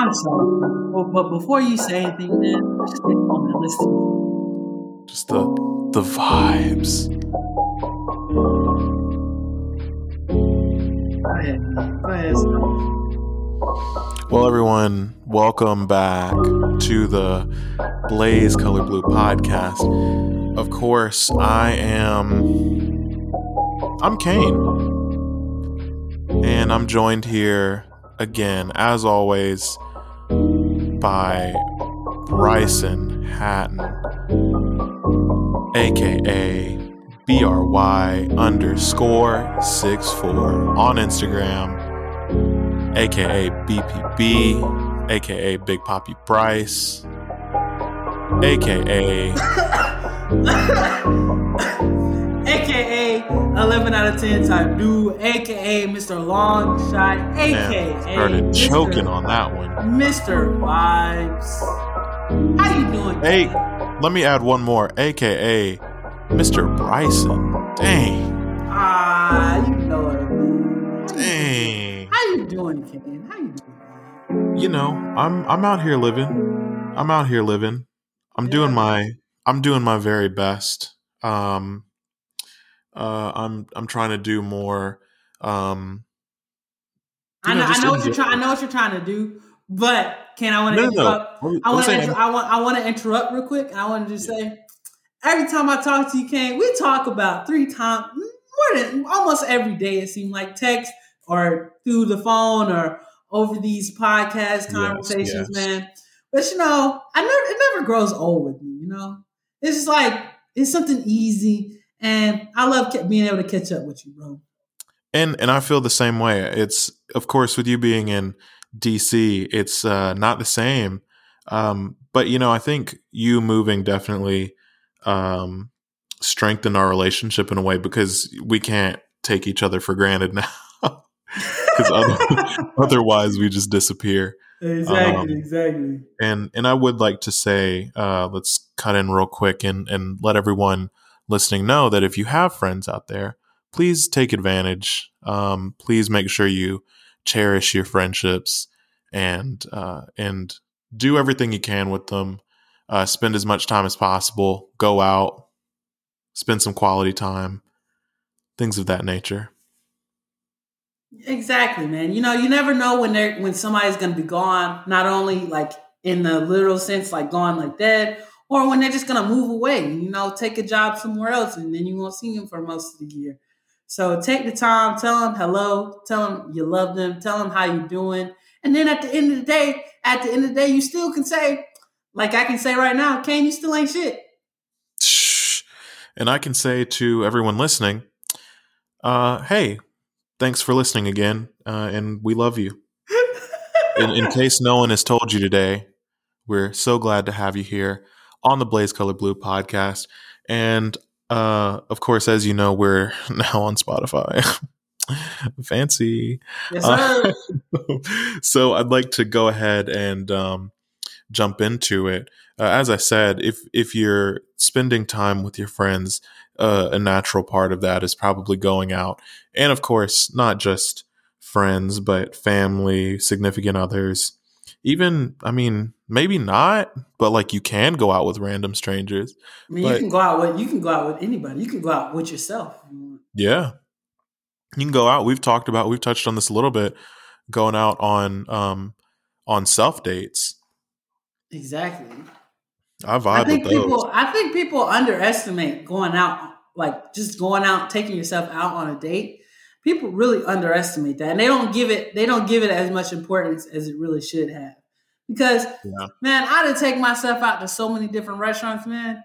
I'm sorry. But, but before you say anything, man, just take a moment and listen. Just the the vibes. Go ahead. Go ahead. Well, everyone, welcome back to the Blaze Color Blue podcast. Of course, I am. I'm Kane. And I'm joined here again, as always, by Bryson Hatton, aka BRY underscore six four on Instagram aka BPB, aka Big Poppy Bryce, aka AKA 11 out of 10 type dude, AKA Mr. Long Shot, AKA man, started Mr. choking on that one. Mr. Vibes. How you doing? Hey, let me add one more, aka Mr. Bryson. Dang, Ah, you know it, dang. How you doing, Kane? How you doing? You know, I'm I'm out here living. I'm out here living. I'm doing my I'm doing my very best. Um, uh, I'm I'm trying to do more. Um, I know, know, I know what you're trying. I know what you're trying to do, but can I want to no, no, no. interrupt? I'm- I want to. Inter- I want. I want to interrupt real quick, I want to just say, every time I talk to you, Kane, we talk about three times more than almost every day. It seems like text or through the phone or over these podcast conversations, yes. man. But you know, I never. It never grows old with me. You know, it's just like it's something easy, and I love being able to catch up with you, bro. And and I feel the same way. It's of course with you being in DC, it's uh, not the same. Um, but you know, I think you moving definitely um, strengthened our relationship in a way because we can't take each other for granted now. Because other, otherwise, we just disappear. Exactly. Um, exactly. And and I would like to say, uh, let's cut in real quick and and let everyone listening know that if you have friends out there, please take advantage. Um, please make sure you cherish your friendships and uh, and do everything you can with them. Uh, spend as much time as possible. Go out, spend some quality time, things of that nature. Exactly, man. You know, you never know when they're when somebody's gonna be gone, not only like in the literal sense, like gone like dead, or when they're just gonna move away, you know, take a job somewhere else and then you won't see them for most of the year. So take the time, tell them hello, tell them you love them, tell them how you're doing. And then at the end of the day, at the end of the day, you still can say, like I can say right now, Kane, you still ain't shit. Shh. And I can say to everyone listening, uh, hey, thanks for listening again, uh, and we love you. In, in case no one has told you today, we're so glad to have you here on the Blaze Color Blue podcast. And uh, of course, as you know, we're now on Spotify. Fancy. yes, Uh, so I'd like to go ahead and um, jump into it. Uh, as I said, if if you're spending time with your friends, uh, a natural part of that is probably going out, and of course, not just friends, but family, significant others. Even, I mean, maybe not, but like you can go out with random strangers. I mean, but- you can go out with you can go out with anybody. You can go out with yourself. if you want. Yeah. You can go out. We've talked about we've touched on this a little bit, going out on um on self dates. Exactly. I vibe I think with those. people I think people underestimate going out like just going out taking yourself out on a date. People really underestimate that and they don't give it they don't give it as much importance as it really should have. Because Yeah. man, I done take myself out to so many different restaurants, man.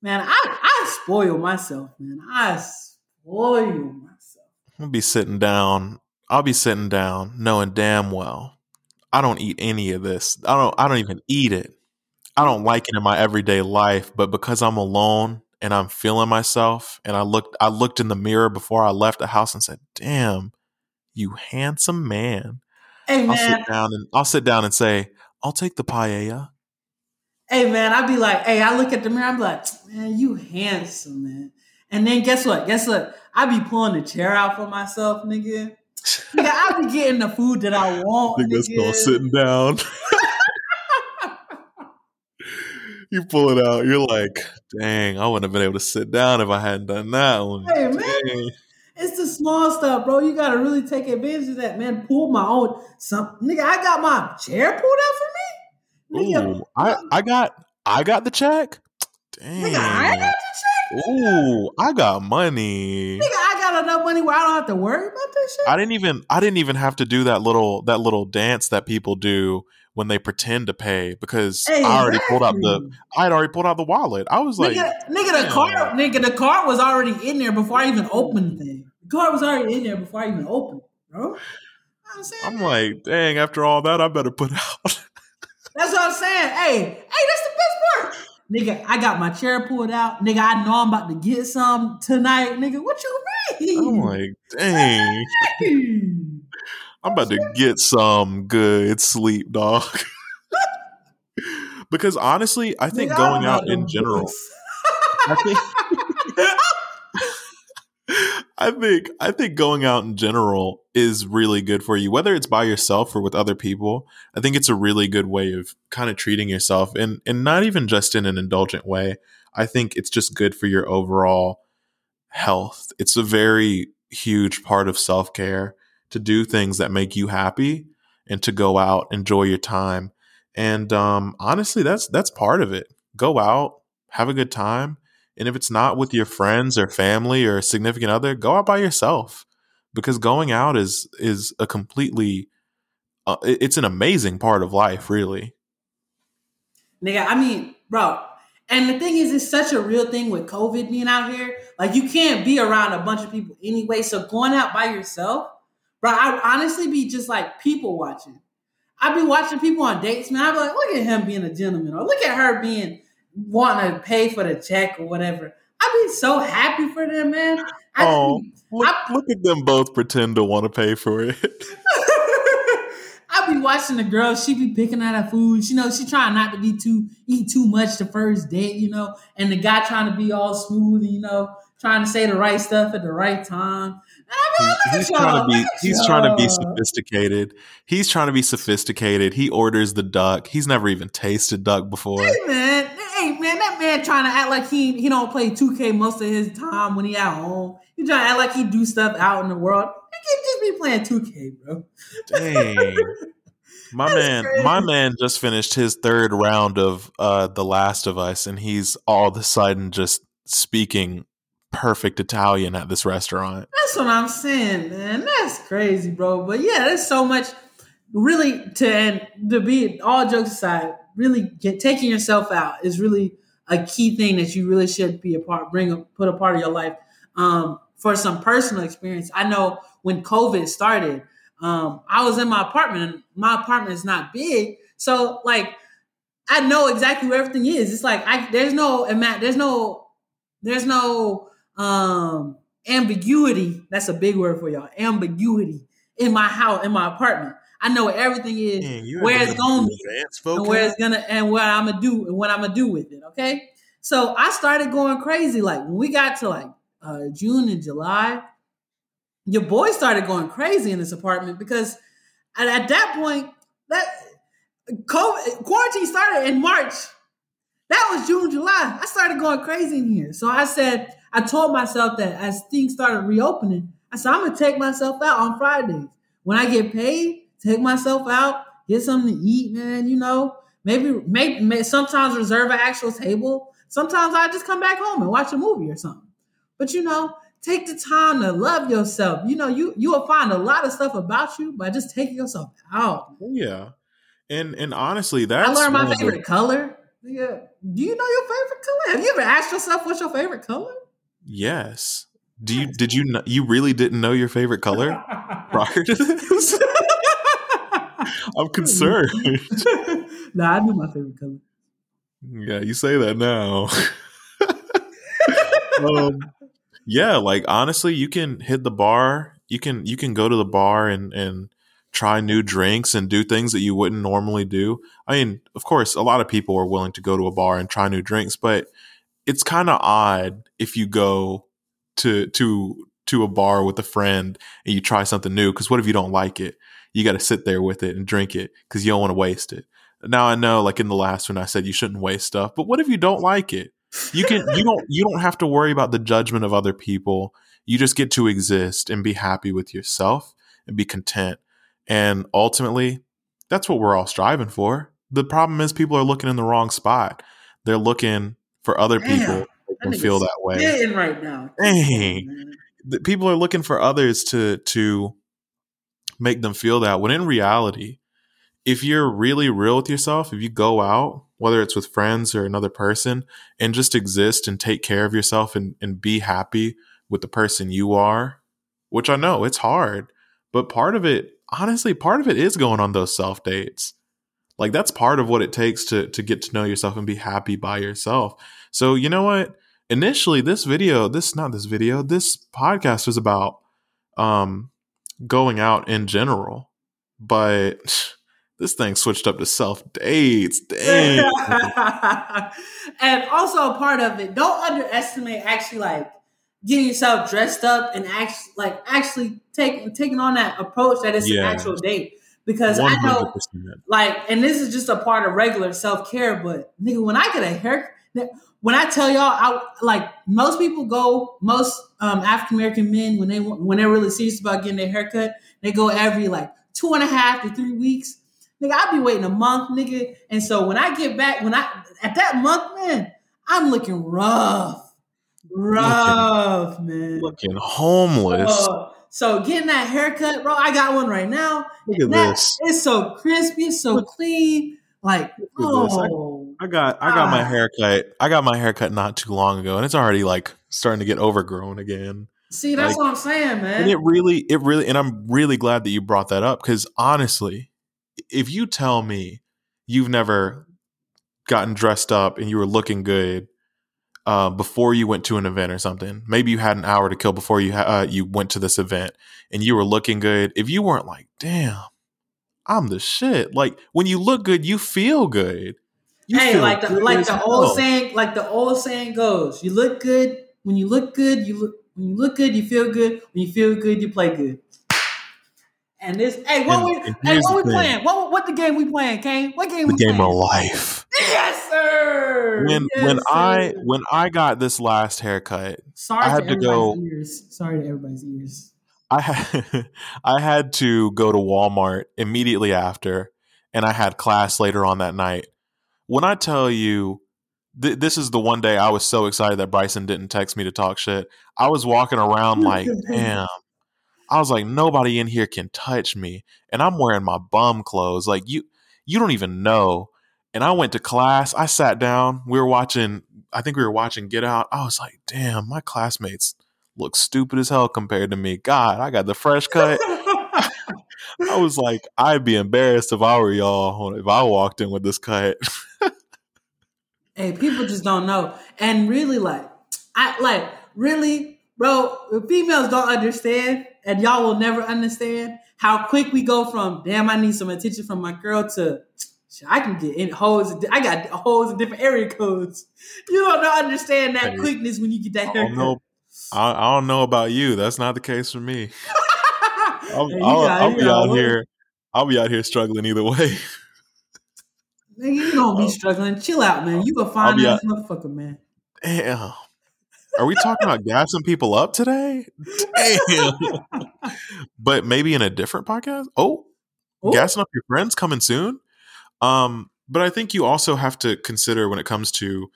Man, I I spoil myself, man. I spoil myself. I'll be sitting down. I'll be sitting down knowing damn well I don't eat any of this. I don't I don't even eat it. I don't like it in my everyday life, but because I'm alone and I'm feeling myself and I looked I looked in the mirror before I left the house and said, "Damn, you handsome man." Hey I'll sit down and I'll sit down and say, "I'll take the paella." hey man, I'd be like, hey, I look at the mirror, I'm like, man, you handsome, man. And then guess what? Guess what? I be pulling the chair out for myself, nigga. nigga, I be getting the food that I want. I think that's nigga. called sitting down. You pull it out. You're like, dang, I wouldn't have been able to sit down if I hadn't done that one. Hey, man. Dang. It's the small stuff, bro. You gotta really take advantage of that, man. Pull my own some nigga. I got my chair pulled out for me. Nigga, Ooh, I, I got I got the check. Dang. nigga, I got the check. Ooh, I got money. Nigga, I got enough money where I don't have to worry about this shit. I didn't even I didn't even have to do that little that little dance that people do when they pretend to pay because I already pulled out the I had already pulled out the wallet. I was like, nigga, nigga, the card, nigga, the card was already in there before I even opened the thing. The card was already in there before I even opened it, bro. I'm? I'm like, dang, after all that, I better put out. That's what I'm saying. Hey, hey, that's the best part. Nigga, I got my chair pulled out. Nigga, I know I'm about to get some tonight. Nigga, what you mean? I'm like, dang, I'm about to get some good sleep, dog. because honestly, I think Nigga, going out in general, I think, I think I think going out in general is really good for you, whether it's by yourself or with other people. I think it's a really good way of kind of treating yourself and and not even just in an indulgent way. I think it's just good for your overall health. It's a very huge part of self-care to do things that make you happy and to go out, enjoy your time. And um honestly, that's that's part of it. Go out, have a good time, and if it's not with your friends or family or significant other, go out by yourself because going out is is a completely uh, it's an amazing part of life, really. Nigga, I mean, bro. And the thing is, it's such a real thing with COVID being out here. Like, you can't be around a bunch of people anyway. So going out by yourself, bro, I honestly be just like people watching. I'd be watching people on dates, man. I'd be like, look at him being a gentleman, or look at her being wanting to pay for the check or whatever. I'd be so happy for them, man. I Oh, be- look, I- look at them both pretend to want to pay for it. I'd be watching the girl. She be picking out her food. You know, she trying not to be too eat too much the first date. You know, and the guy trying to be all smooth. You know, trying to say the right stuff at the right time. And I be like, look he's trying to be he's trying to be sophisticated. He's trying to be sophisticated. He orders the duck. He's never even tasted duck before. Hey man, hey man, that man trying to act like he he don't play 2K most of his time when he at home. He trying to act like he do stuff out in the world. He can just be playing 2K, bro. Dang. My That's man, crazy. my man just finished his third round of uh The Last of Us and he's all of a sudden just speaking perfect Italian at this restaurant. That's what I'm saying, man. That's crazy, bro. But yeah, there's so much really to and to be all jokes aside, really get taking yourself out is really a key thing that you really should be a part, bring a, put a part of your life. Um, for some personal experience, I know when COVID started, um, I was in my apartment and my apartment is not big, so like I know exactly where everything is. It's like I there's no there's no there's no um ambiguity. That's a big word for y'all. Ambiguity in my house, in my apartment. I know where everything is, you where it's going to be, and where it's gonna, and what I'm gonna do, and what I'm gonna do with it. Okay. So I started going crazy. Like when we got to like uh, June and July, your boy started going crazy in this apartment because at, at that point, that COVID, quarantine started in March. That was June, July. I started going crazy in here. So I said, I told myself that as things started reopening, I said, I'm gonna take myself out on Fridays. When I get paid, take myself out, get something to eat, man. You know, maybe, maybe, may sometimes reserve an actual table. Sometimes I just come back home and watch a movie or something. But you know, take the time to love yourself. You know, you you will find a lot of stuff about you by just taking yourself out. Oh, yeah. And and honestly, that's I learned my of the- favorite color. Yeah. Do you know your favorite color? Have you ever asked yourself what's your favorite color? Yes. Do you did you you really didn't know your favorite color prior to this? I'm concerned. nah, I knew my favorite color. Yeah, you say that now. um, yeah, like honestly, you can hit the bar. You can you can go to the bar and and try new drinks and do things that you wouldn't normally do. I mean, of course, a lot of people are willing to go to a bar and try new drinks, but it's kind of odd if you go to to to a bar with a friend and you try something new, because what if you don't like it? You got to sit there with it and drink it because you don't want to waste it. Now I know, like in the last one, I said you shouldn't waste stuff, but what if you don't like it? You can you don't you don't have to worry about the judgment of other people. You just get to exist and be happy with yourself and be content. And ultimately, that's what we're all striving for. The problem is people are looking in the wrong spot. They're looking for other Damn, people to feel that way. Right now. Dang. The people are looking for others to to make them feel that when in reality if you're really real with yourself if you go out whether it's with friends or another person and just exist and take care of yourself and, and be happy with the person you are which i know it's hard but part of it honestly part of it is going on those self dates like that's part of what it takes to to get to know yourself and be happy by yourself so you know what initially this video this not this video this podcast was about um going out in general but this thing switched up to self dates dang and also a part of it, don't underestimate actually like getting yourself dressed up and actually like actually taking taking on that approach that it's Yeah. an actual date. Because I know like, and this is just a part of regular self care. But nigga, when I get a haircut, when I tell y'all, I like most people go, most um, African American men when they when they're really serious about getting their haircut, they go every like two and a half to three weeks. Nigga, I'll be waiting a month, nigga. And so when I get back, when I at that month, man, I'm looking rough, rough, man. looking homeless Uh, so getting that haircut, bro, I got one right now. look at That- this It's so crispy, it's so clean. Like, this. I- oh, I got I got my Ah. haircut. I got my haircut not too long ago, and it's already like starting to get overgrown again. see, that's like- what I'm saying, man. And it really, it really, and I'm really glad that you brought that up because honestly, if you tell me you've never gotten dressed up and you were looking good uh, before you went to an event or something, maybe you had an hour to kill before you ha- uh, you went to this event and you were looking good. If you weren't like, damn, I'm the shit. Like when you look good, you feel good. You hey, feel like the like the hell. old saying, like the old saying goes, you look good when you look good. You look when you look good, you feel good. When you feel good, you play good. And this, hey, what And- we, and hey, what we thing. playing? What what the game we playing, Kane? What game the we game playing? of life. Yes, sir. When Yes, when I when I got this last haircut, sorry I had to to go- everybody's ears. Sorry to everybody's ears. I had I had to go to Walmart immediately after, and I had class later on that night. When I tell you, th- this is the one day I was so excited that Bryson didn't text me to talk shit. I was walking around like, damn. I was like, nobody in here can touch me, and I'm wearing my bum clothes. Like you, you don't even know. And I went to class. I sat down. We were watching. I think we were watching Get Out. I was like, damn, my classmates look stupid as hell compared to me. God, I got the fresh cut. I was like, I'd be embarrassed if I were y'all if I walked in with this cut. Hey, people just don't know. And really, like, I like really, bro, females don't understand, and y'all will never understand how quick we go from damn, I need some attention from my girl to I can get in hoes. I got hoes in different area codes. You don't know- understand that quickness when you get that I haircut. don't know. I, I don't know about you. That's not the case for me. I'll, I'll, got- I'll be out one. here. I'll be out here struggling either way. Nigga, you don't be struggling. Chill out, man. You a fine be ass motherfucker, man. Damn. Are we talking about gassing people up today? Damn. but maybe in a different podcast. Oh, Ooh. gassing up your friends coming soon. Um, but I think you also have to consider when it comes to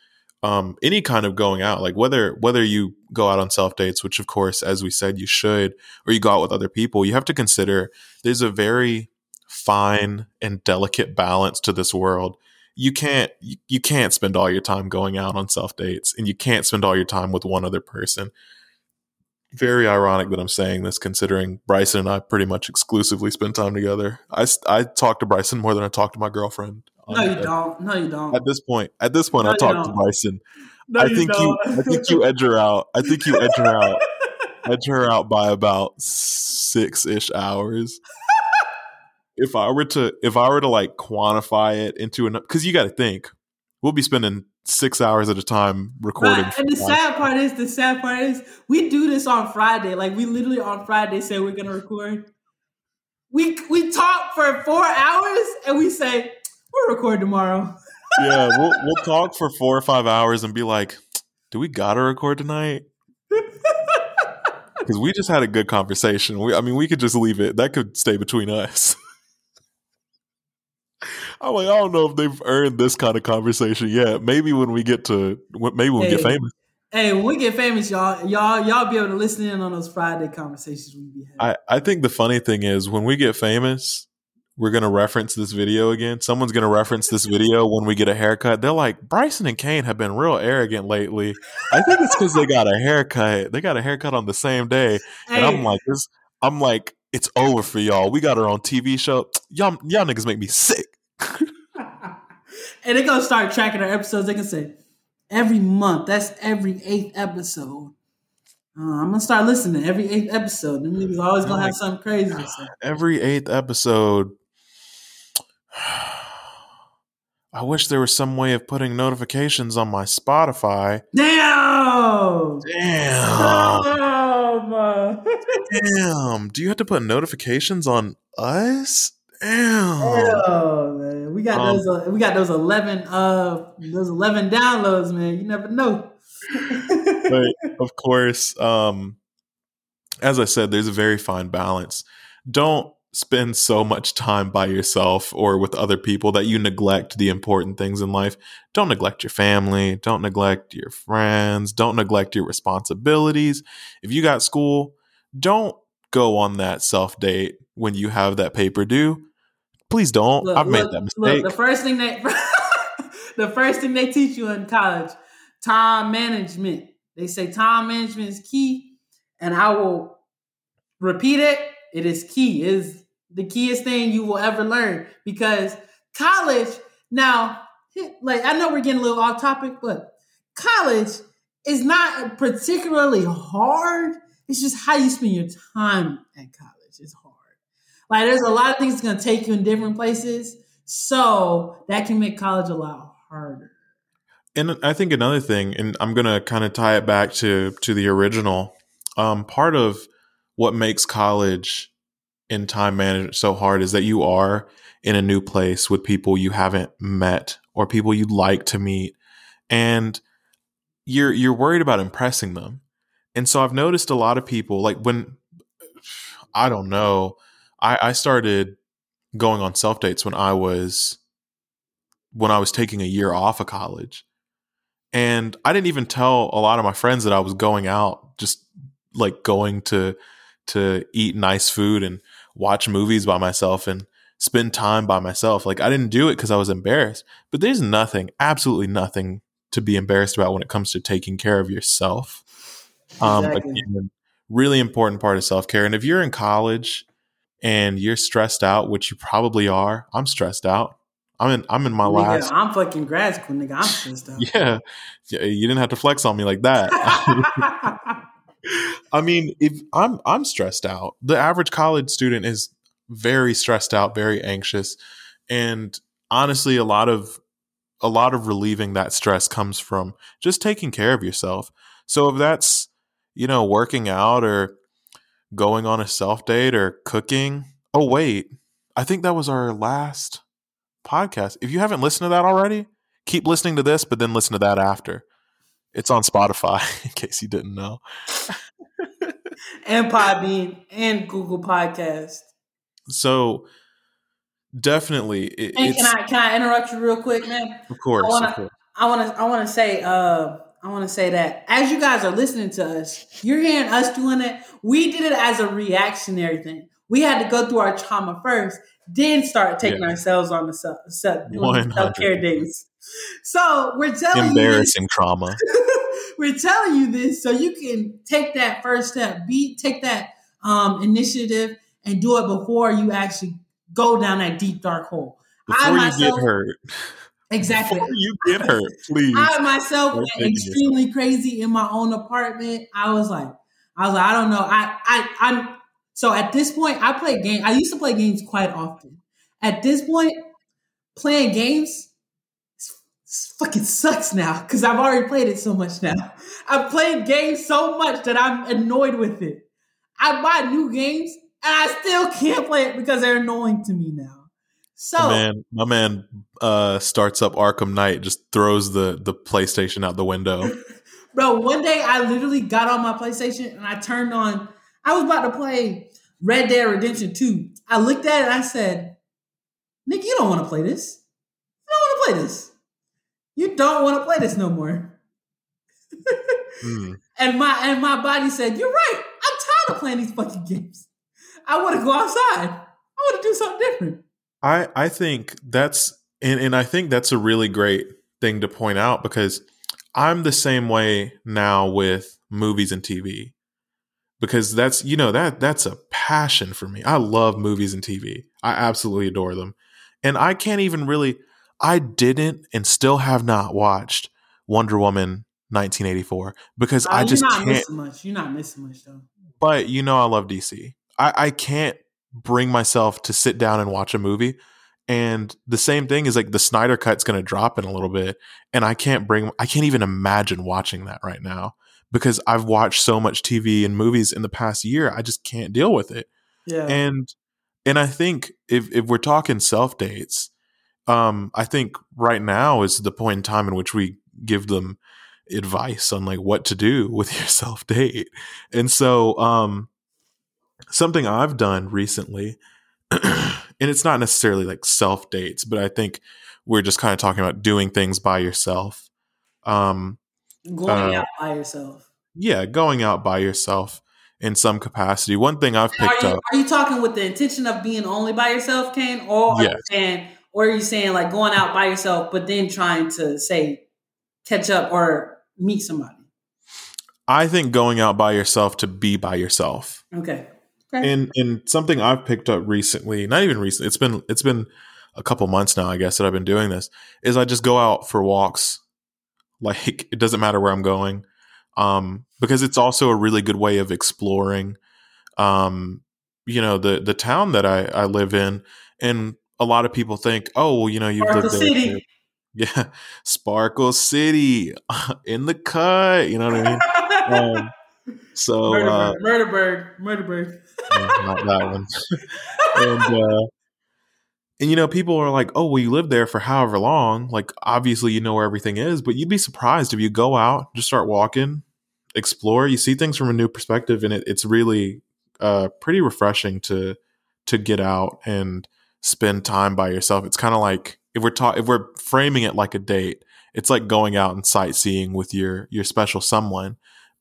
um, any kind of going out, like whether whether you go out on self dates, which of course, as we said, you should, or you go out with other people, you have to consider there's a very fine and delicate balance to this world. You can't you, you can't spend all your time going out on self dates, and you can't spend all your time with one other person. Very ironic that I'm saying this, considering Bryson and I pretty much exclusively spend time together. I, I talk to Bryson more than I talk to my girlfriend. No, um, you At- don't. No, you don't. At this point, at this point, No, I talk to don't. Bryson. no, I think you, I think you edge her out. I think you edge her out, edge her out by about six ish hours. If I were to, if I were to like quantify it into an, because you got to think, we'll be spending six hours at a time recording. Right. And the sad part is, the sad part is, we do this on Friday. Like we literally on Friday say we're gonna record. We we talk for four hours and we say we'll record tomorrow. yeah, we'll we'll talk for four or five hours and be like, "Do we gotta record tonight?" Because we just had a good conversation. We, I mean, we could just leave it. That could stay between us. I'm like, I don't know if they've earned this kind of conversation yet. Maybe when we get to, maybe when hey, we get famous. Hey, when we get famous, y'all, y'all, y'all be able to listen in on those Friday conversations we be having. I, I think the funny thing is when we get famous, we're gonna reference this video again. Someone's gonna reference this video when we get a haircut. They're like, Bryson and Kane have been real arrogant lately. I think it's because they got a haircut. They got a haircut on the same day, hey. and I'm like, this. I'm like, it's over for y'all. We got our own TV show. Y'all, y'all niggas make me sick. and they're gonna start tracking our episodes. They can say every month. That's every eighth episode. Uh, I'm gonna start listening every eighth episode. Them niggas always gonna have something crazy to say. Every eighth episode. I wish there was some way of putting notifications on my Spotify. Damn! Damn! Damn! Do you have to put notifications on us? Damn. Oh man, we got um, those. Uh, we got those eleven. Uh, those eleven downloads, man. You never know. but of course, um, as I said, there's a very fine balance. Don't spend so much time by yourself or with other people that you neglect the important things in life. Don't neglect your family. Don't neglect your friends. Don't neglect your responsibilities. If you got school, don't go on that self date when you have that paper due Please don't. Look, I've look, made that mistake. Look, the first thing they the first thing they teach you in college, time management. They say time management is key, and I will repeat it. It is key. It is the keyest thing you will ever learn because college. Now, like I know we're getting a little off topic, but college is not particularly hard. It's just how you spend your time at college. It's hard. Like there's a lot of things gonna take you in different places. So that can make college a lot harder. And I think another thing, and I'm gonna kind of tie it back to to the original. Um, part of what makes college in time management so hard is that you are in a new place with people you haven't met or people you'd like to meet, and you're you're worried about impressing them. And so I've noticed a lot of people like when I don't know I, I started going on self dates when I was when I was taking a year off of college. And I didn't even tell a lot of my friends that I was going out, just like going to to eat nice food and watch movies by myself and spend time by myself. Like I didn't do it because I was embarrassed. But there's nothing, absolutely nothing to be embarrassed about when it comes to taking care of yourself. Um, again, really important part of self care. And if you're in college and you're stressed out, which you probably are, I'm stressed out. I'm in. I'm in my nigga, last. I'm fucking grad school, nigga. I'm stressed out. Yeah, you didn't have to flex on me like that. I mean, if I'm I'm stressed out. The average college student is very stressed out, very anxious, and honestly, a lot of a lot of relieving that stress comes from just taking care of yourself. So if that's you know working out or going on a self date or cooking. Oh, wait. I think that was our last podcast. If you haven't listened to that already, keep listening to this, but then listen to that after. It's on Spotify, in case you didn't know. and Podbean and Google Podcast. So definitely, it, and can I can I interrupt you real quick, man? Of course. I want to I want to I want to say uh I want to say that as you guys are listening to us, you're hearing us doing it. We did it as a reactionary thing. We had to go through our trauma first, then start taking yeah. ourselves on the self, self care days. So we're telling embarrassing you trauma. we're telling you this so you can take that first step, be take that um, initiative and do it before you actually go down that deep dark hole. Before I myself, you get hurt. Exactly. Before you get hurt, please. I myself went extremely crazy in my own apartment. I was like, I was like, I don't know. I, I, I'm so at this point, I play game. I used to play games quite often. At this point, playing games, fucking sucks now because I've already played it so much now. I've played games so much that I'm annoyed with it. I buy new games and I still can't play it because they're annoying to me now. So my man, my man uh, starts up Arkham Knight, just throws the the PlayStation out the window. Bro, one day I literally got on my PlayStation and I turned on. I was about to play Red Dead Redemption 2. I looked at it and I said, Nick, you don't want to play this. You don't want to play this. You don't want to play this no more. mm. And my and my body said, You're right. I'm tired of playing these fucking games. I want to go outside. I want to do something different. I I think that's and, and I think that's a really great thing to point out because I'm the same way now with movies and TV. Because that's you know that that's a passion for me. I love movies and TV. I absolutely adore them. And I can't even really I didn't and still have not watched Wonder Woman 1984 because uh, I just you're not can't. Missing much. You're not missing much though. But you know I love DC. I, I can't bring myself to sit down and watch a movie. And the same thing is like the Snyder cut's going to drop in a little bit, and I can't bring. I can't even imagine watching that right now because I've watched so much TV and movies in the past year. I just can't deal with it. Yeah. And and I think if if we're talking self dates, um, I think right now is the point in time in which we give them advice on like what to do with your self date. And so, um, something I've done recently, and it's not necessarily like self dates, but I think we're just kind of talking about doing things by yourself. Um, going uh, out by yourself. Yeah, going out by yourself in some capacity. One thing I've picked are you, up. Are you talking with the intention of being only by yourself, Kane, or yes. and or are you saying like going out by yourself, but then trying to say catch up or meet somebody? I think going out by yourself to be by yourself. Okay. Okay. And and something I've picked up recently, not even recently, it's been it's been a couple months now, I guess, that I've been doing this, is I just go out for walks. Like it doesn't matter where I'm going. Um, because it's also a really good way of exploring um, you know, the the town that I, I live in. And a lot of people think, oh, well, you know, you've Sparkle lived there. City. Yeah, Sparkle City in the cut. You know what I mean? um, so Murderburg, uh, Murderburg, Murderburg. Not that one. and uh, and you know, people are like, "Oh, well, you lived there for however long. Like, obviously, you know where everything is." But you'd be surprised if you go out, just start walking, explore. You see things from a new perspective, and it, it's really uh, pretty refreshing to to get out and spend time by yourself. It's kind of like if we're ta- if we're framing it like a date, it's like going out and sightseeing with your your special someone.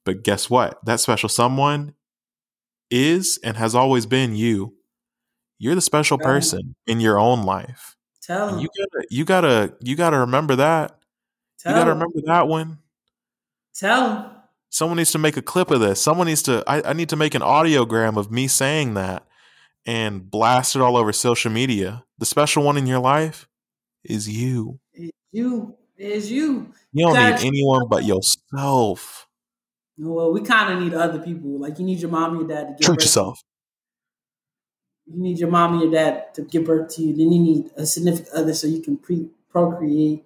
But guess what? That special someone is and has always been you. You're the special person in your own life. Tell you gotta you gotta you gotta remember that. Tell you gotta remember that one. Tell Someone needs to make a clip of this. Someone needs to I, I need to make an audiogram of me saying that and blast it all over social media. The special one in your life is you. It's you. Is you. You don't need anyone but yourself. Well, we kind of need other people. Like you need your mom and your dad to give birth. Treat yourself. You need your mom and your dad to give birth to you. Then you need a significant other so you can pre procreate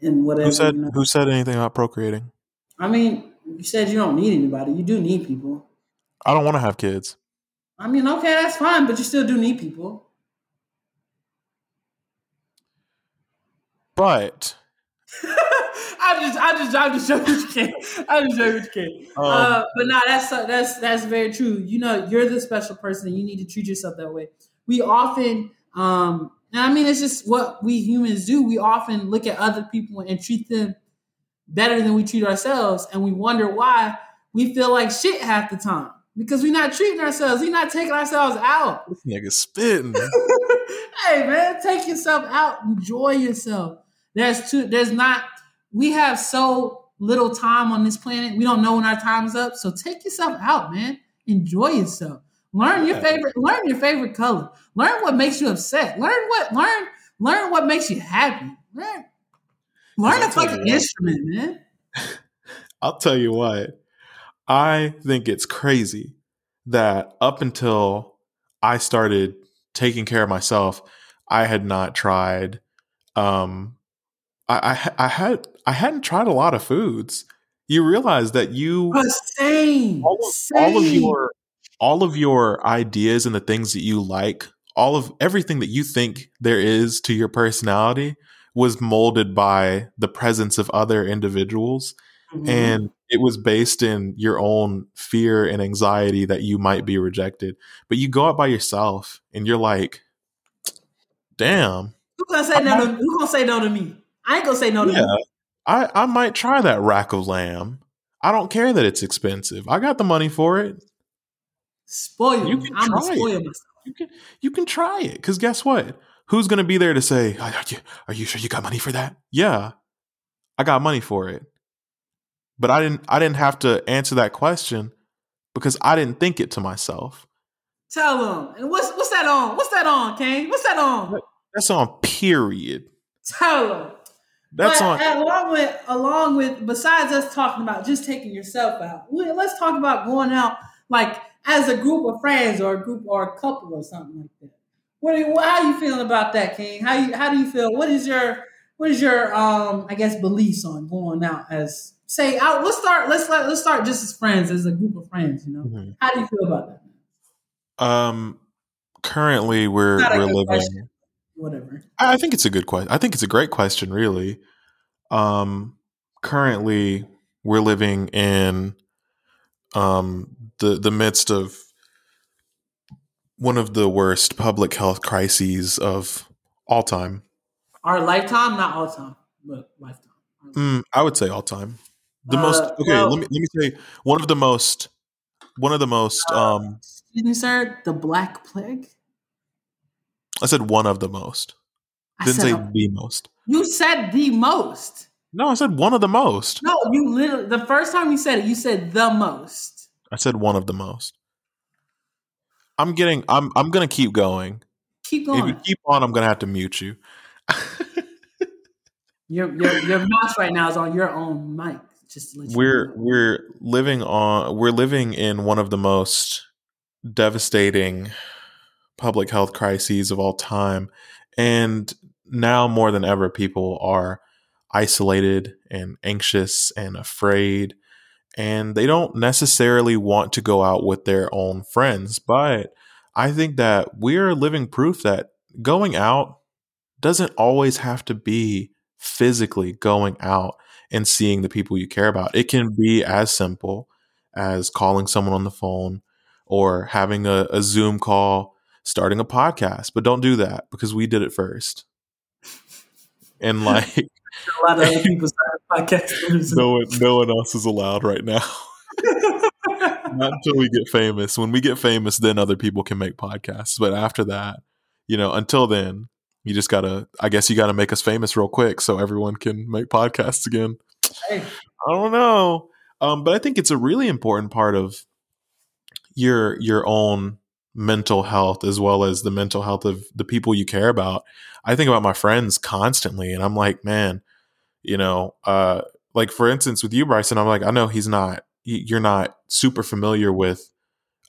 and whatever. Who said you know? Who said anything about procreating? I mean, you said you don't need anybody. You do need people. I don't want to have kids. I mean, okay, that's fine, but you still do need people. But I just, I just, I just joking with you Kane. I just joking with you. Um, uh, but no, that's that's that's very true. You know, you're the special person, and you need to treat yourself that way. We often, um, and I mean, it's just what we humans do. We often look at other people and treat them better than we treat ourselves, and we wonder why we feel like shit half the time because we're not treating ourselves. We're not taking ourselves out. This nigga spitting. hey man, take yourself out. Enjoy yourself. There's two. There's not. We have so little time on this planet. We don't know when our time's up. So take yourself out, man. Enjoy yourself. Learn your favorite. Learn your favorite color. Learn what makes you upset. Learn what. Learn. Learn what makes you happy. Learn. Learn a fucking instrument, man. I'll tell you what. I think it's crazy that up until I started taking care of myself, I had not tried um, I, I I had I hadn't tried a lot of foods. You realize that you same, all of, same. all of your all of your ideas and the things that you like, all of everything that you think there is to your personality was molded by the presence of other individuals Mhm. and it was based in your own fear and anxiety that you might be rejected. But you go out by yourself and you're like, damn, who gonna say no? To, who gonna say no to me? I ain't gonna say no to yeah, me. I, I might try that rack of lamb. I don't care that it's expensive. I got the money for it. Spoil You can I'm try it. myself. You can you can try it because guess what? Who's gonna be there to say, are you, are you sure you got money for that? Yeah, I got money for it. But I didn't I didn't have to answer that question because I didn't think it to myself. Tell them. And what's what's that on? What's that on, Kane? What's that on? That's on period. Tell them. That's but on along with along with besides us talking about just taking yourself out, we, let's talk about going out like as a group of friends or a group or a couple or something like that. What are you, how are you feeling about that, King? How you how do you feel? What is your what is your um I guess beliefs on going out as say out? Let's start. Let's let, let's start just as friends, as a group of friends. You know, Mhm. how do you feel about that? Um currently we're we're living question. Whatever. I think it's a good question. I think it's a great question, really. Um, currently, we're living in um, the the midst of one of the worst public health crises of all time. Our lifetime, not all time, but lifetime. Mm, I would say all time. The most Uh, okay. well- let me let me say one of the most one of the most. Um, Excuse me, sir. The Black Plague. I said one of the most. I Didn't say the most. you said the most. No, I said one of the most. No, you literally the first time you said it, you said the most. I said one of the most. I'm getting. I'm. I'm gonna keep going. Keep going. If you keep on, I'm gonna have to mute you. Your your your mouse right now is on your own mic. Just to let you we're know. we're living on. We're living in one of the most devastating public health crises of all time, and now more than ever, people are isolated and anxious and afraid, and they don't necessarily want to go out with their own friends. But I think that we're living proof that going out doesn't always have to be physically going out and seeing the people you care about. It can be as simple as calling someone on the phone or having a, a Zoom call, starting a podcast. But don't do that because we did it first. And like a lot of other people started podcasts. no one, no one else is allowed right now. Not until we get famous. When we get famous, then other people can make podcasts. But after that, you know, until then, you just gotta. I guess you gotta make us famous real quick so everyone can make podcasts again. Hey. I don't know, um, but I think it's a really important part of your your own mental health as well as the mental health of the people you care about. I think about my friends constantly, and I'm like, man, you know, uh, like for instance with you, Bryson, I'm like, I know he's not. You're not super familiar with,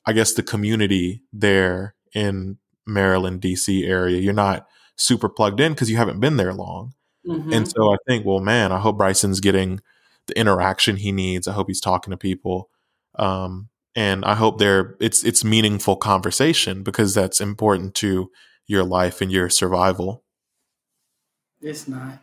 I guess, the community there in Maryland, D.C. area. You're not super plugged in because you haven't been there long. Mhm. And so I think, well, man, I hope Bryson's getting the interaction he needs. I hope he's talking to people. Um, and I hope there it's it's meaningful conversation because that's important to your life and your survival. It's not.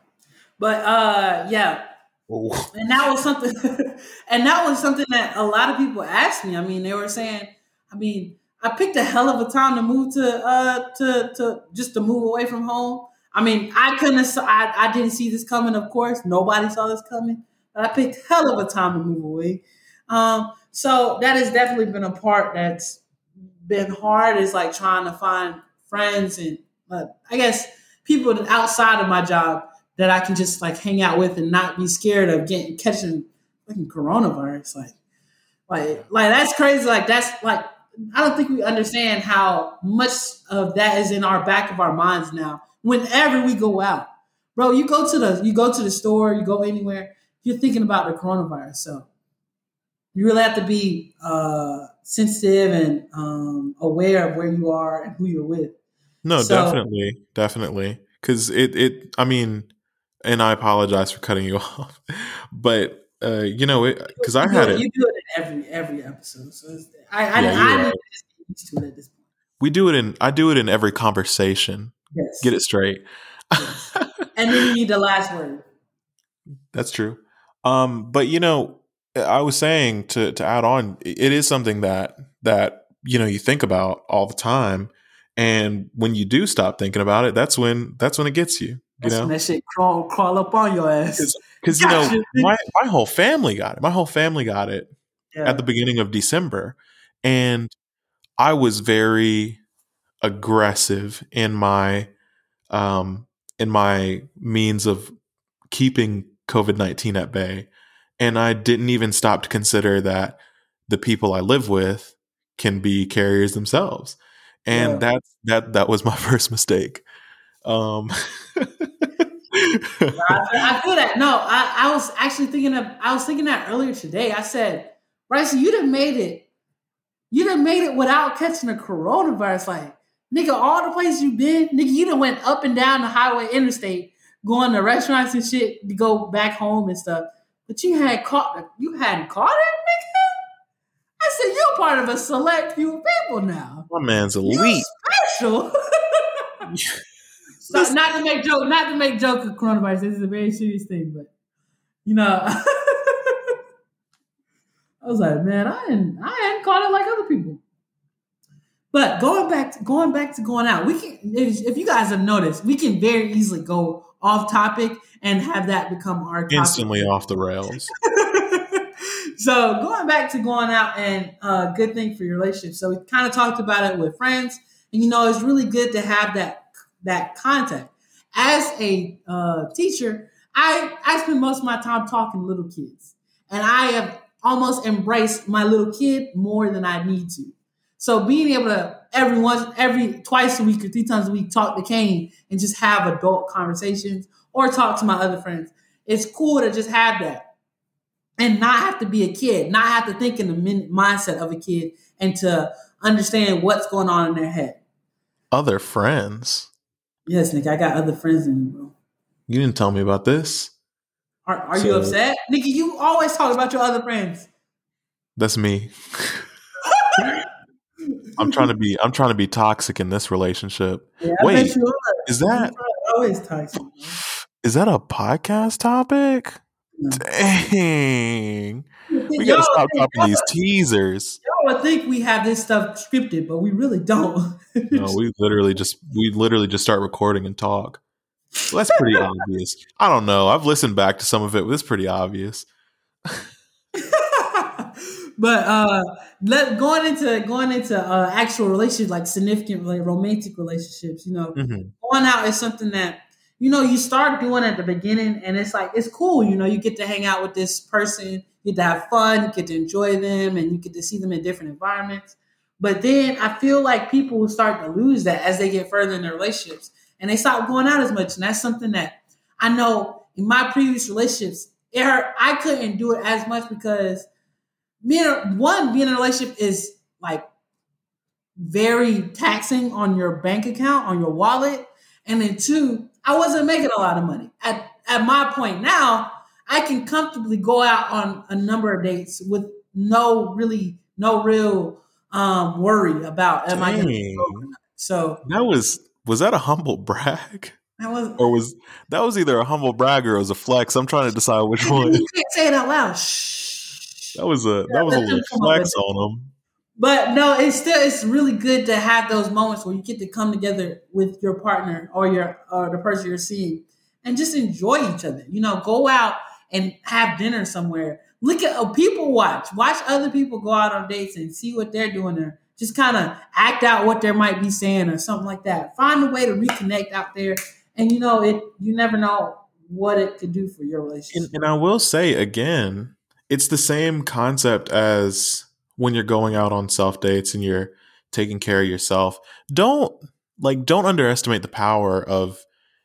But uh yeah, Oh, and that was something and that was something that a lot of people asked me. I mean, they were saying, I mean, I picked a hell of a time to move to uh to to just to move away from home. I mean, I couldn't have, I, I didn't see this coming, of course. Nobody saw this coming. But I picked hell of a time to move away. Um, so that has definitely been a part that's been hard is like trying to find friends and I guess people outside of my job that I can just like hang out with and not be scared of getting catching fucking coronavirus. Like, like, like that's crazy. Like that's like I don't think we understand how much of that is in our back of our minds now. Whenever we go out, bro, you go to the you go to the store, you go anywhere, you're thinking about the coronavirus. So you really have to be uh, sensitive and um, aware of where you are and who you're with. no, So- definitely, definitely, because it it. I mean, and I apologize for cutting you off, but uh, you know, it because I had it, you do it in every every episode. So it's, I I, Yeah, I, I right. need just get used to it at this point. We do it in. I do it in every conversation. Yes. Get it straight. Yes. and then you need the last word. That's true. Um, but you know, I was saying to to add on, it is something that that you know you think about all the time, and when you do stop thinking about it, that's when that's when it gets you. You That's know, when that shit crawl crawl up on your ass. because you know my my whole family got it. My whole family got it Yeah. at the beginning of December, and I was very aggressive in my um in my means of keeping COVID nineteen at bay, and I didn't even stop to consider that the people I live with can be carriers themselves, and Yeah. that's that that was my first mistake. Um, I, I feel that. No, I, I was actually thinking of I was thinking that earlier today. I said, Bryson, you'd have made it. You'd have made it without catching the coronavirus. Like, nigga, all the places you've been, nigga, you done went up and down the highway interstate, going to restaurants and shit to go back home and stuff. But you had caught you hadn't caught it, nigga. I said, you're part of a select few people now. my man's elite. You elite. special. So, not to make joke, not to make joke of coronavirus. This is a very serious thing, but you know, I was like, man, I didn't, I hadn't caught it like other people. But going back, to, going back to going out, we can. If, if you guys have noticed, we can very easily go off topic and have that become our topic. Instantly off the rails. so going back to going out and uh, good thing for your relationship. So we kind of talked about it with friends, and you know it's really good to have that that contact. As a uh, teacher, I I spend most of my time talking to little kids, and I have almost embraced my little kid more than I need to. So being able to every once every twice a week or three times a week talk to Kane and just have adult conversations or talk to my other friends, it's cool to just have that and not have to be a kid, not have to think in the min- mindset of a kid, and to understand what's going on in their head. Other friends. Yes, Nick, I got other friends in you, bro. You didn't tell me about this. Are, are So- you upset, Nikki? You always talk about your other friends. That's me. I'm trying to be I'm trying to be toxic in this relationship. Yeah, Wait. Is that always toxic. is that a podcast topic? No. Dang. We gotta stop dropping these teasers. Y'all would think we have this stuff scripted, but we really don't. No, we literally just we literally just start recording and talk. Well, that's pretty obvious. I don't know. I've listened back to some of it. but It's pretty obvious. but uh let going into going into uh actual relationships like significant like romantic relationships you know Mhm. going out is something that you know you start doing at the beginning and it's like it's cool you know you get to hang out with this person you get to have fun you get to enjoy them and you get to see them in different environments. But then i feel like people will start to lose that as they get further in their relationships and they stop going out as much. And that's something that i know in my previous relationships it hurt, i couldn't do it as much because being one being in a relationship is like very taxing on your bank account on your wallet and then two i wasn't making a lot of money at at my point now i can comfortably go out on a number of dates with no really no real um worry about am i gonna be broke or Dang. not. so That was was that a humble brag? that was Or was that was either a humble brag or it was a flex? I'm trying to decide which one. you can't say it out loud Shh. That was a that was a little flex on him. But no, it's still it's really good to have those moments where you get to come together with your partner or your or the person you're seeing and just enjoy each other. You know, go out and have dinner somewhere. Look at oh, people watch. Watch other people go out on dates and see what they're doing there. Just kind of act out what they might be saying or something like that. Find a way to reconnect out there. And you know, it you never know what it could do for your relationship. And, and I will say again, it's the same concept as when you're going out on self dates and you're taking care of yourself. Don't like don't underestimate the power of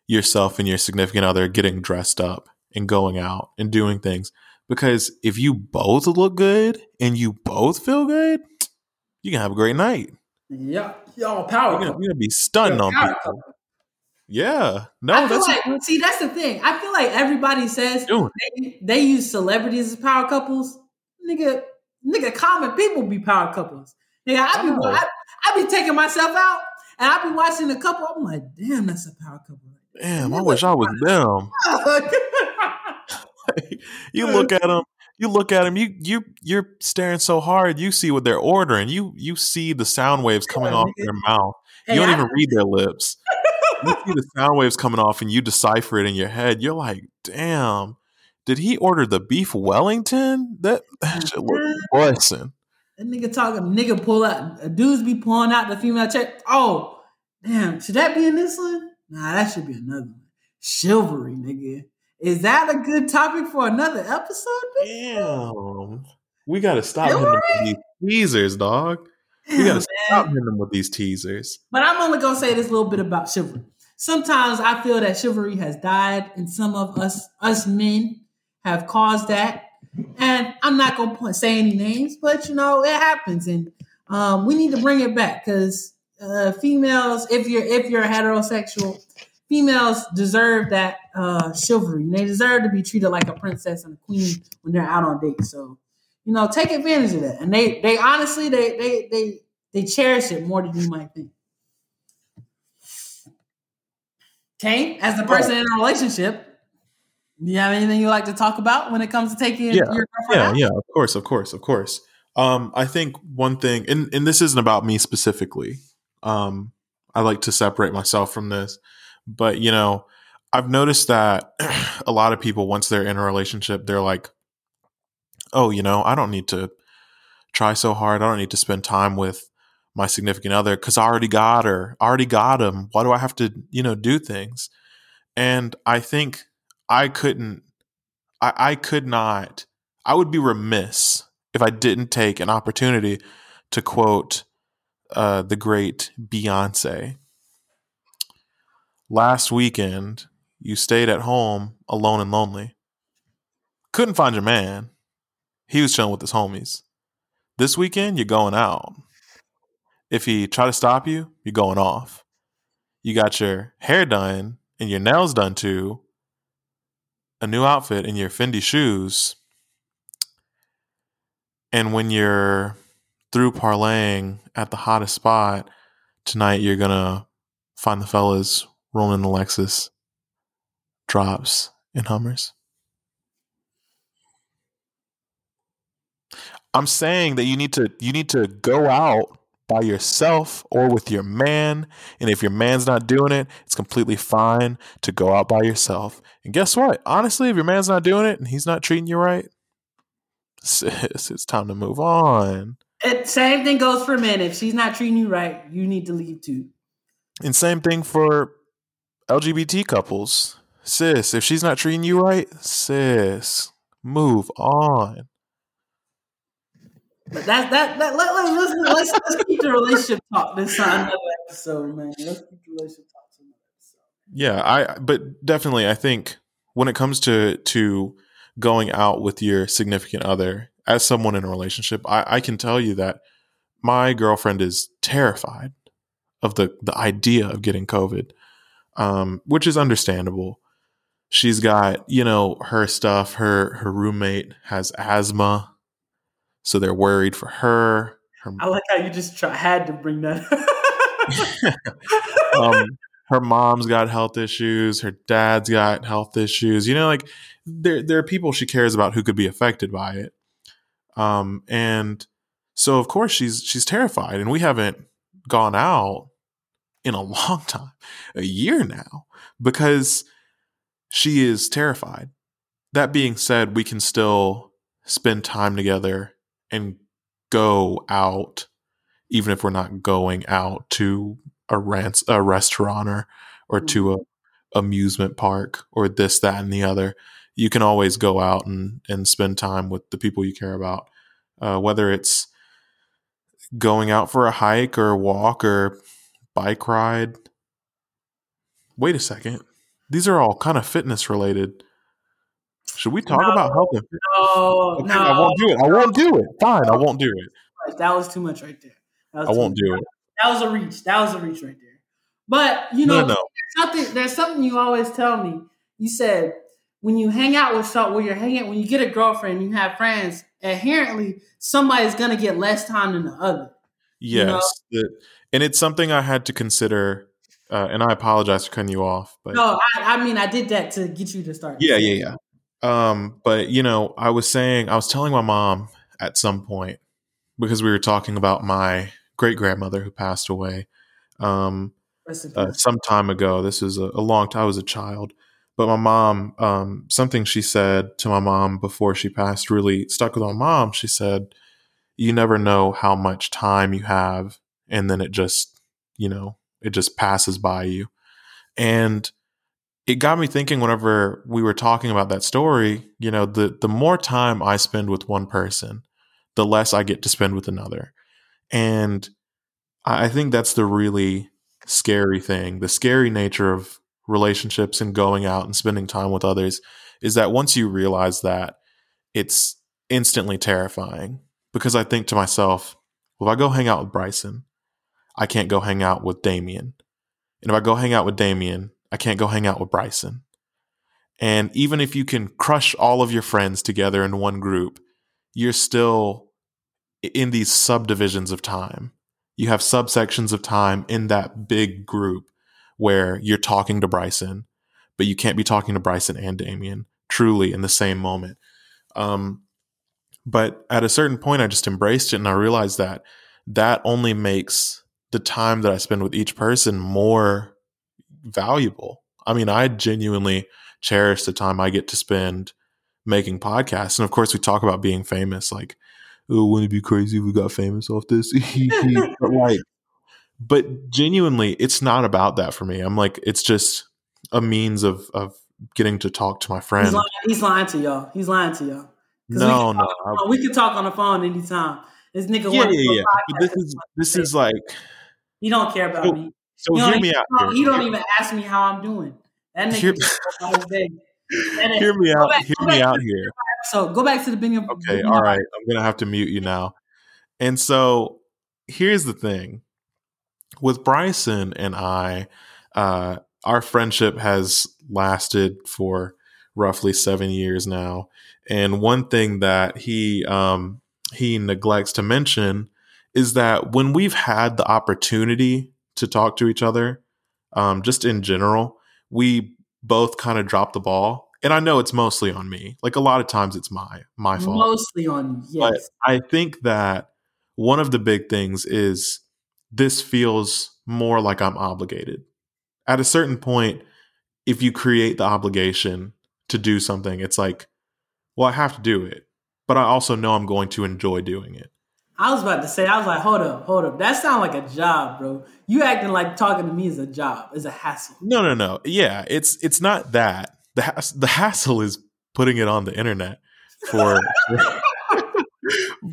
yourself and your significant other getting dressed up and going out and doing things. Because if you both look good and you both feel good, you can have a great night. yeah, y'all power You're gonna, you're gonna be stunning on power people. couple. Yeah. No, I that's like see that's the thing. I feel like everybody says they, they use celebrities as power couples. Nigga, nigga, common people be power couples. Nigga, I be Oh. I, I be taking myself out and I be watching a couple. I'm like, damn, that's a power couple. Damn, I wish I was them. you look at them. You look at them. You you you're staring so hard. You see what they're ordering. You you see the sound waves coming Yeah, off nigga. their mouth. You don't I- even read their lips. You see the sound waves coming off, and you decipher it in your head. You're like, damn. Did he order the beef Wellington? That, that shit look bussin'. That nigga talking, nigga pull out, dudes be pulling out the female check. Oh, damn, should that be in this one? Nah, that should be another one. Chivalry, nigga. Is that a good topic for another episode? Damn. We gotta stop with these teasers, dog. Damn, gotta stop hitting them with these teasers. But I'm only gonna say this little bit about chivalry. Sometimes I feel that chivalry has died, and some of us, us men, have caused that. And I'm not gonna point, say any names, but you know it happens, and um, we need to bring it back because uh, females, if you're if you're heterosexual, females deserve that uh, chivalry. They deserve to be treated like a princess and a queen when they're out on dates. So you know, take advantage of that. And they they honestly they they they they cherish it more than you might think. Okay, as the person in a relationship, do you have anything you like to talk about when it comes to taking Yeah, your girlfriend Yeah, out? yeah, of course, of course, of course. Um, I think one thing, and, and this isn't about me specifically. Um, I like to separate myself from this, but you know, I've noticed that a lot of people, once they're in a relationship, they're like, "Oh, you know, I don't need to try so hard. I don't need to spend time with my significant other because I already got her, I already got him. Why do I have to, you know, do things?" And I think I couldn't, I, I could not I would be remiss if I didn't take an opportunity to quote uh, the great Beyonce. Last weekend, you stayed at home alone and lonely. Couldn't find your man. He was chilling with his homies. This weekend, you're going out. If he try to stop you, you're going off. You got your hair done and your nails done too. A new outfit and your Fendi shoes. And when you're through parlaying at the hottest spot tonight, you're gonna find the fellas rolling the Lexus drops and Hummers. I'm saying that you need to you need to go out by yourself or with your man. And if your man's not doing it, it's completely fine to go out by yourself. And guess what? Honestly, if your man's not doing it and he's not treating you right, sis, it's time to move on. It, same thing goes for men. If she's not treating you right, you need to leave too. And same thing for LGBT couples. Sis, if she's not treating you right, sis, move on. But that that that let, let, let's, let's let's keep the relationship talk this time, another episode, man. Let's keep the relationship talk to another episode. Yeah, I but definitely I think when it comes to to going out with your significant other as someone in a relationship, I, I can tell you that my girlfriend is terrified of the the idea of getting COVID, um, which is understandable. She's got you know her stuff. Her her roommate has asthma, so they're worried for her. Her I like how you just try, had to bring that. um, her mom's got health issues. Her dad's got health issues. You know, like there there are people she cares about who could be affected by it. Um, and so of course she's she's terrified, and we haven't gone out in a long time, a year now, because she is terrified. That being said, we can still spend time together and go out, even if we're not going out to a, rant, a restaurant or, or to a amusement park or this, that, and the other. You can always go out and, and spend time with the people you care about, uh, whether it's going out for a hike or a walk or bike ride. Wait a second. These are all kind of fitness related. Should we talk No. about health and fitness? no, Okay, no, I won't do it. I won't do it. Fine, I won't do it. that was too much right there. I won't much. do it. That was a reach. That was a reach right there. But you know, no, no. something. There's something you always tell me. You said when you hang out with some, when you're hanging, when you get a girlfriend, you have friends. Inherently, somebody's gonna get less time than the other. Yes, you know? it, and it's something I had to consider. Uh, and I apologize for cutting you off, but no, I, I mean I did that to get you to start. Yeah, yeah, yeah. Um, but you know, I was saying, I was telling my mom at some point because we were talking about my great grandmother who passed away um, uh, some time ago. This was a, a, long time. I was a child, but my mom, um, something she said to my mom before she passed really stuck with my mom. She said, "You never know how much time you have, and then it just, you know, it just passes by you." And it got me thinking whenever we were talking about that story, you know, the the more time I spend with one person, the less I get to spend with another. And I think that's the really scary thing. The scary nature of relationships and going out and spending time with others is that once you realize that, it's instantly terrifying. Because I think to myself, well, if I go hang out with Bryson, I can't go hang out with Damien. And if I go hang out with Damien, I can't go hang out with Bryson. And even if you can crush all of your friends together in one group, you're still in these subdivisions of time. You have subsections of time in that big group where you're talking to Bryson, but you can't be talking to Bryson and Damien truly in the same moment. Um, but at a certain point, I just embraced it and I realized that that only makes the time that I spend with each person more valuable. I mean, I genuinely cherish the time I get to spend making podcasts. And of course, we talk about being famous. Like, oh, wouldn't it be crazy if we got famous off this? but like, but genuinely, it's not about that for me. I'm like, it's just a means of of getting to talk to my friends. He's lying, he's lying to y'all. He's lying to y'all. No, no, we can talk on the phone anytime. This nigga, yeah, yeah, yeah. But this is this is like he don't care about me. So hear me out. Here. He don't even ask me how I'm doing. That nigga hear, hear me out. Back, hear me out here. So go back to the beginning. Okay, all right. I'm gonna have to mute you now. And so here's the thing with Bryson and I, uh, our friendship has lasted for roughly seven years now. And one thing that he um, he neglects to mention is that when we've had the opportunity to talk to each other, um, just in general, we both kind of drop the ball and I know it's mostly on me. Like a lot of times it's my my fault. Mostly on yes. But I think that one of the big things is this feels more like I'm obligated. At a certain point, if you create the obligation to do something, it's like, well, I have to do it, but I also know I'm going to enjoy doing it. I was about to say, I was like, hold up, hold up. That sounds like a job, bro. You acting like talking to me is a job, is a hassle. No, no, no. Yeah, it's it's not that the hass- the hassle is putting it on the internet for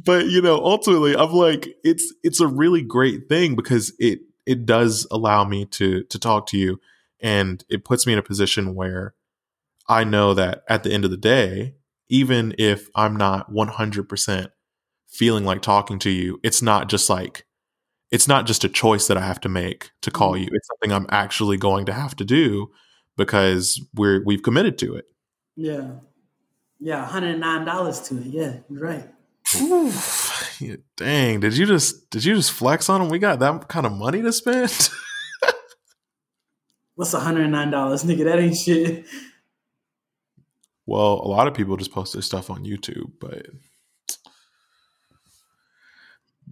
but you know ultimately i'm like it's it's a really great thing because it it does allow me to to talk to you and it puts me in a position where i know that at the end of the day even if i'm not 100% feeling like talking to you it's not just like it's not just a choice that i have to make to call mm-hmm. you it's something i'm actually going to have to do because we're we've committed to it. Yeah, yeah, one hundred nine dollars to it. Yeah, you're right. Oof, dang! Did you just did you just flex on them? We got that kind of money to spend. What's one hundred nine dollars, nigga? That ain't shit. Well, a lot of people just post their stuff on YouTube, but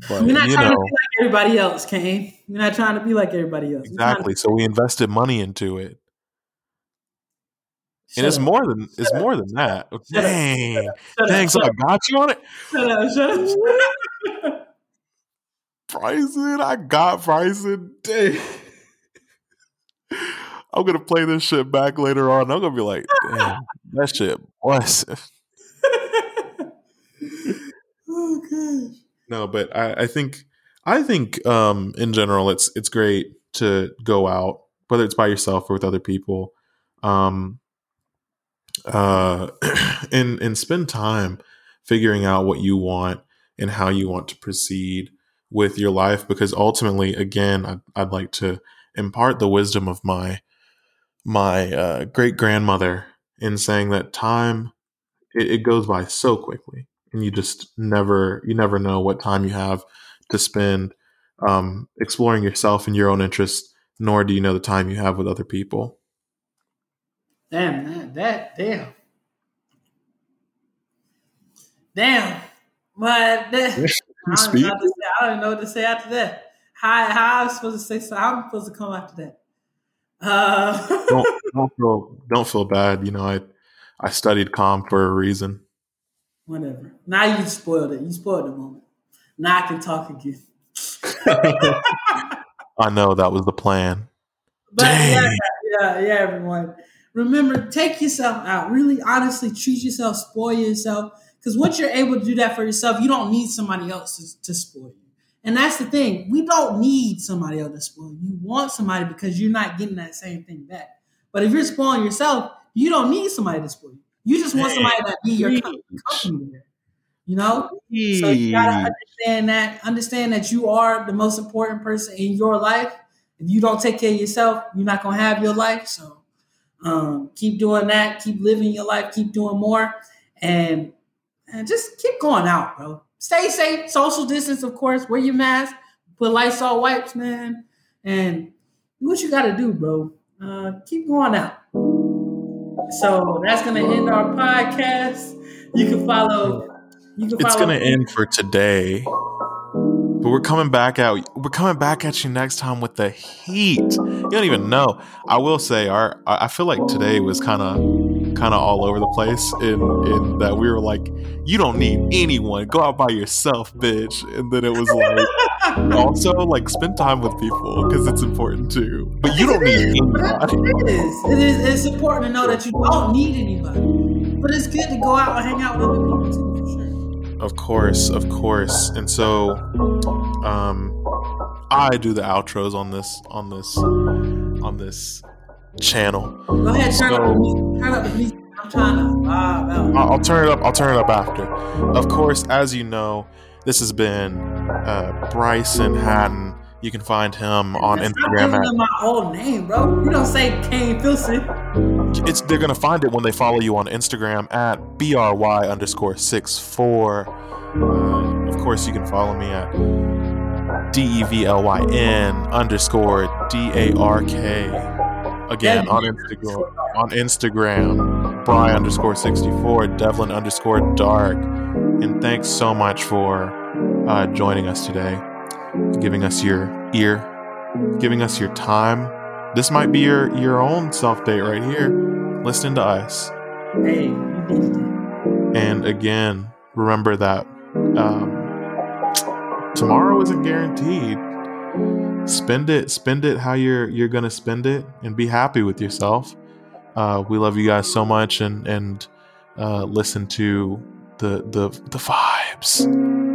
but we're not trying know, to be like everybody else, Kane. We're not trying to be like everybody else. Exactly. So we invested money into it and it's more than it's shut more than that. Shut Dang, shut dang! so I got you on it. Shut up! Shut up! Shut up. Bryson, I got Bryson. Dang. I'm gonna play this shit back later on. I'm gonna be like, damn, that shit was. oh gosh. No, but I, I think I think um, in general it's it's great to go out, whether it's by yourself or with other people. Um, uh, and and spend time figuring out what you want and how you want to proceed with your life because ultimately again I'd, I'd like to impart the wisdom of my my uh, great grandmother in saying that time it, it goes by so quickly, and you just never you never know what time you have to spend um, exploring yourself and your own interests. Nor do you know the time you have with other people. Damn, man, that damn, damn. But that, I, don't know what to say. I don't know what to say after that. How how I'm supposed to say so? How am supposed to come after that? Uh, don't, don't feel don't feel bad. You know, I I studied com for a reason. Whatever. Now you spoiled it. You spoiled the moment. Now I can talk again. I know that was the plan. But yeah, yeah, yeah, everyone. Remember, take yourself out. Really, honestly, treat yourself, spoil yourself. Because once you're able to do that for yourself, you don't need somebody else to, to spoil you. And that's the thing. We don't need somebody else to spoil you. You want somebody because you're not getting that same thing back. But if you're spoiling yourself, you don't need somebody to spoil you. You just want somebody that be your company there. You know? So you gotta understand that, understand that you are the most important person in your life. If you don't take care of yourself, you're not gonna have your life. So um, keep doing that, keep living your life, keep doing more, and and just keep going out, bro. Stay safe, social distance, of course. Wear your mask, put Lysol wipes, man, and do what you got to do, bro. Uh, keep going out. So that's gonna end our podcast. You can follow. You can. It's gonna end for today. But we're coming back out. We're coming back at you next time with the heat. You don't even know. I will say, our I feel like today was kind of kind of all over the place in in that we were like, you don't need anyone. Go out by yourself, bitch. And then it was like, also like spend time with people because it's important too. But you don't need anybody. It is. It is. It's important to know that you don't need anybody. But it's good to go out and hang out with other people too, for sure. Of course, of course. And so um I do the outros on this on this on this channel. Go ahead, turn So- up the music. Turn up the music. I'm trying to vibe out. I'll, I'll turn it up. I'll turn it up after. Of course, as you know, this has been uh, Bryson Hatton. You can find him on Stop Instagram giving at my old name, bro. You don't say Kane Filson. it's they're gonna find it when they follow you on Instagram at bry underscore six four. Uh, of course, you can follow me at d e v l y n underscore d a r k. Again on Instagram on Instagram, Bry underscore sixty four, Devlyn underscore dark, and thanks so much for uh, joining us today, giving us your ear, giving us your time. This might be your your own self date right here, listening to us. Hey, you did it. And again, remember that um, tomorrow isn't guaranteed. Spend it, spend it how you're you're gonna spend it, and be happy with yourself. Uh, we love you guys so much, and and uh, listen to the the the vibes.